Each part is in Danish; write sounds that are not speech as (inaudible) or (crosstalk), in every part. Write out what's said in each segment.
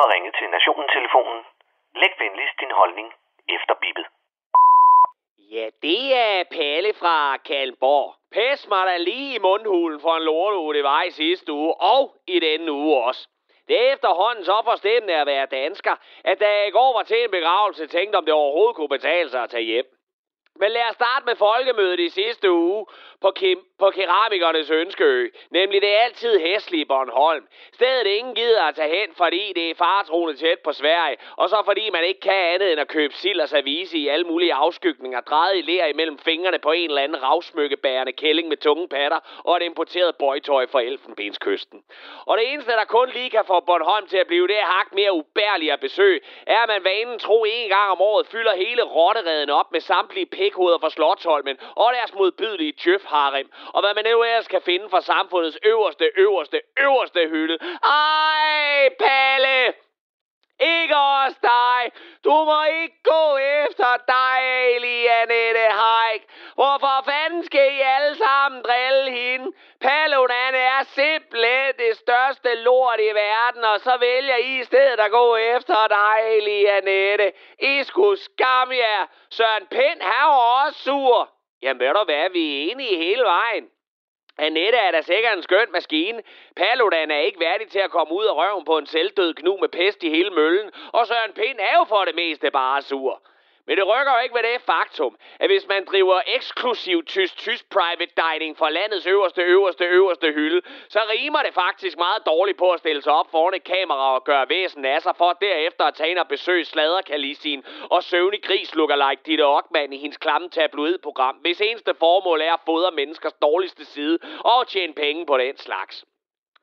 har ringet til Nationen-telefonen. Læg venligst din holdning efter bippet. Ja, det er Palle fra Kalmborg. Pæs mig da lige i mundhulen for en lorteuge, det var i sidste uge, og i denne uge også. Det er efterhånden så forstemmende at være dansker, at da jeg i går var til en begravelse, tænkte om det overhovedet kunne betale sig at tage hjem. Men lad os starte med folkemødet i sidste uge på, Kim, på keramikernes ønskeø, nemlig det altid hæslige Bornholm. Stedet ingen gider at tage hen, fordi det er faretroende tæt på Sverige, og så fordi man ikke kan andet end at købe sild og service i alle mulige afskygninger, drejet i lær imellem fingrene på en eller anden ravsmykkebærende kælling med tunge patter og et importeret bøjtøj fra Elfenbenskysten. Og det eneste, der kun lige kan få Bornholm til at blive det hak mere ubærligt at besøge, er, at man vanen tro en gang om året fylder hele rottereden op med samtlige pikhoveder fra Slottholmen og deres modbydelige tjøfharem, og hvad man nu ellers kan finde fra samfundets øverste, øverste, øverste hylde. Ej, Palle! Ikke også dig. Du må ikke gå efter dig, Lianette Haik. Hvorfor fanden skal I alle sammen drille hende? Paludan er simpelthen det største lort i verden, og så vælger I i stedet at gå efter dig, Lianette. I skulle skamme jer. Søren Pind, han var også sur. Jamen ved du hvad, vi er enige hele vejen. Annette er da sikkert en skøn maskine. Paludan er ikke værdig til at komme ud af røven på en selvdød knu med pest i hele møllen. Og Søren Pind er jo for det meste bare sur. Men det rykker jo ikke ved det faktum, at hvis man driver eksklusiv tysk-tysk private dining fra landets øverste, øverste, øverste hylde, så rimer det faktisk meget dårligt på at stille sig op foran et kamera og gøre væsen af sig for derefter at tage ind og besøge sladerkalisien og søvnig gris like Ditte Ockmann i hendes klamme tabloidprogram, hvis eneste formål er at fodre menneskers dårligste side og tjene penge på den slags.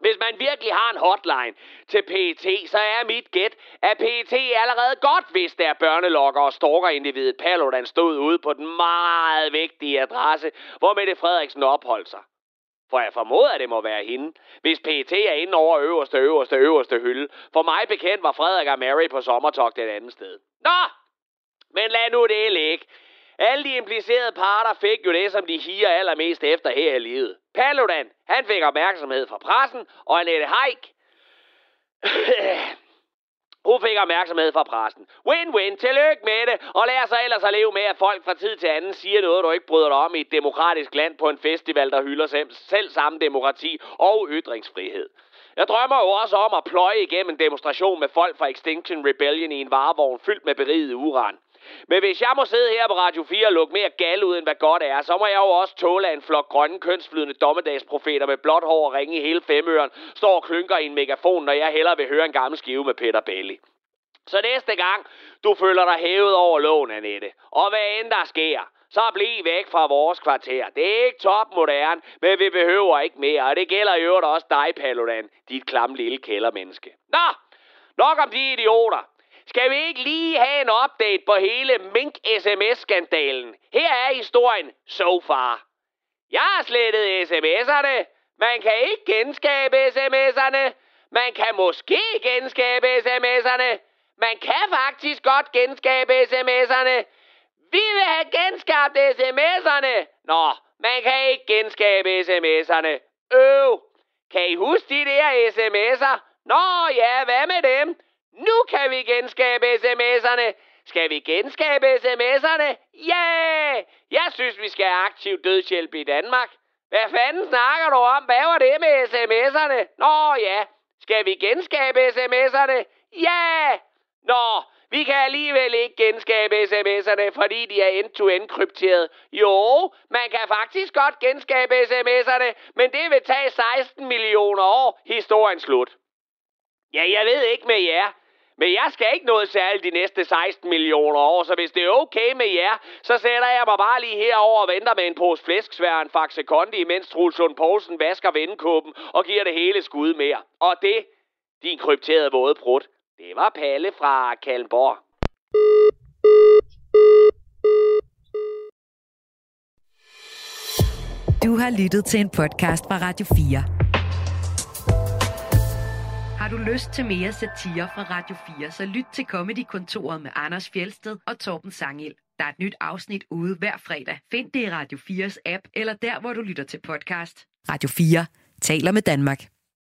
Hvis man virkelig har en hotline til PET, så er mit gæt, at PET allerede godt vidste, at børnelokker og stalkerindividet Paludan stod ude på den meget vigtige adresse, hvor Mette Frederiksen opholdt sig. For jeg formoder, at det må være hende, hvis PET er inde over øverste, øverste, øverste hylde. For mig bekendt var Frederik og Mary på sommertog et andet sted. Nå! Men lad nu det ligge. Alle de implicerede parter fik jo det, som de higer allermest efter her i livet. Paludan, han fik opmærksomhed fra pressen, og Annette Haik, (clears throat) hun fik opmærksomhed fra pressen. Win-win, tillykke med det, og lad så ellers at leve med, at folk fra tid til anden siger noget, du ikke bryder dig om i et demokratisk land på en festival, der hylder selv samme demokrati og ytringsfrihed. Jeg drømmer jo også om at pløje igennem en demonstration med folk fra Extinction Rebellion i en varevogn fyldt med beriget uran. Men hvis jeg må sidde her på Radio 4 og lukke mere gal ud, end hvad godt er, så må jeg jo også tåle en flok grønne kønsflydende dommedagsprofeter med blåt hår og ringe i hele femøren, står og klynker i en megafon, når jeg hellere vil høre en gammel skive med Peter Belli. Så næste gang, du føler dig hævet over lån, Annette, og hvad end der sker, så bliv væk fra vores kvarter. Det er ikke topmoderne, men vi behøver ikke mere, og det gælder i øvrigt også dig, Paludan, dit klamme lille kældermenneske. Nå, nok om de idioter. Skal vi ikke lige have en update på hele Mink-SMS-skandalen? Her er historien so far. Jeg har slettet sms'erne. Man kan ikke genskabe sms'erne. Man kan måske genskabe sms'erne. Man kan faktisk godt genskabe sms'erne. Vi vil have genskabt sms'erne. Nå, man kan ikke genskabe sms'erne. Øv. Kan I huske de der sms'er? Nå ja, hvad med dem? Nu kan vi genskabe sms'erne. Skal vi genskabe sms'erne? Ja! Yeah! Jeg synes, vi skal have aktiv dødshjælp i Danmark. Hvad fanden snakker du om? Hvad var det med sms'erne? Nå ja, skal vi genskabe sms'erne? Ja! Yeah! Nå, vi kan alligevel ikke genskabe sms'erne, fordi de er end-to-end krypteret. Jo, man kan faktisk godt genskabe sms'erne, men det vil tage 16 millioner år. Historien slut. Ja, jeg ved ikke med jer, men jeg skal ikke noget særligt de næste 16 millioner år, så hvis det er okay med jer, så sætter jeg mig bare lige herover og venter med en pose flæsksvær en faxe kondi, imens Truls Lund Poulsen vasker vendekåben og giver det hele skud mere. Og det, din krypterede våde brud, det var Palle fra Kalmborg. Du har lyttet til en podcast fra Radio 4 du lyst til mere satire fra Radio 4, så lyt til Comedy-kontoret med Anders Fjelsted og Torben Sangel. Der er et nyt afsnit ude hver fredag. Find det i Radio 4's app, eller der, hvor du lytter til podcast. Radio 4 taler med Danmark.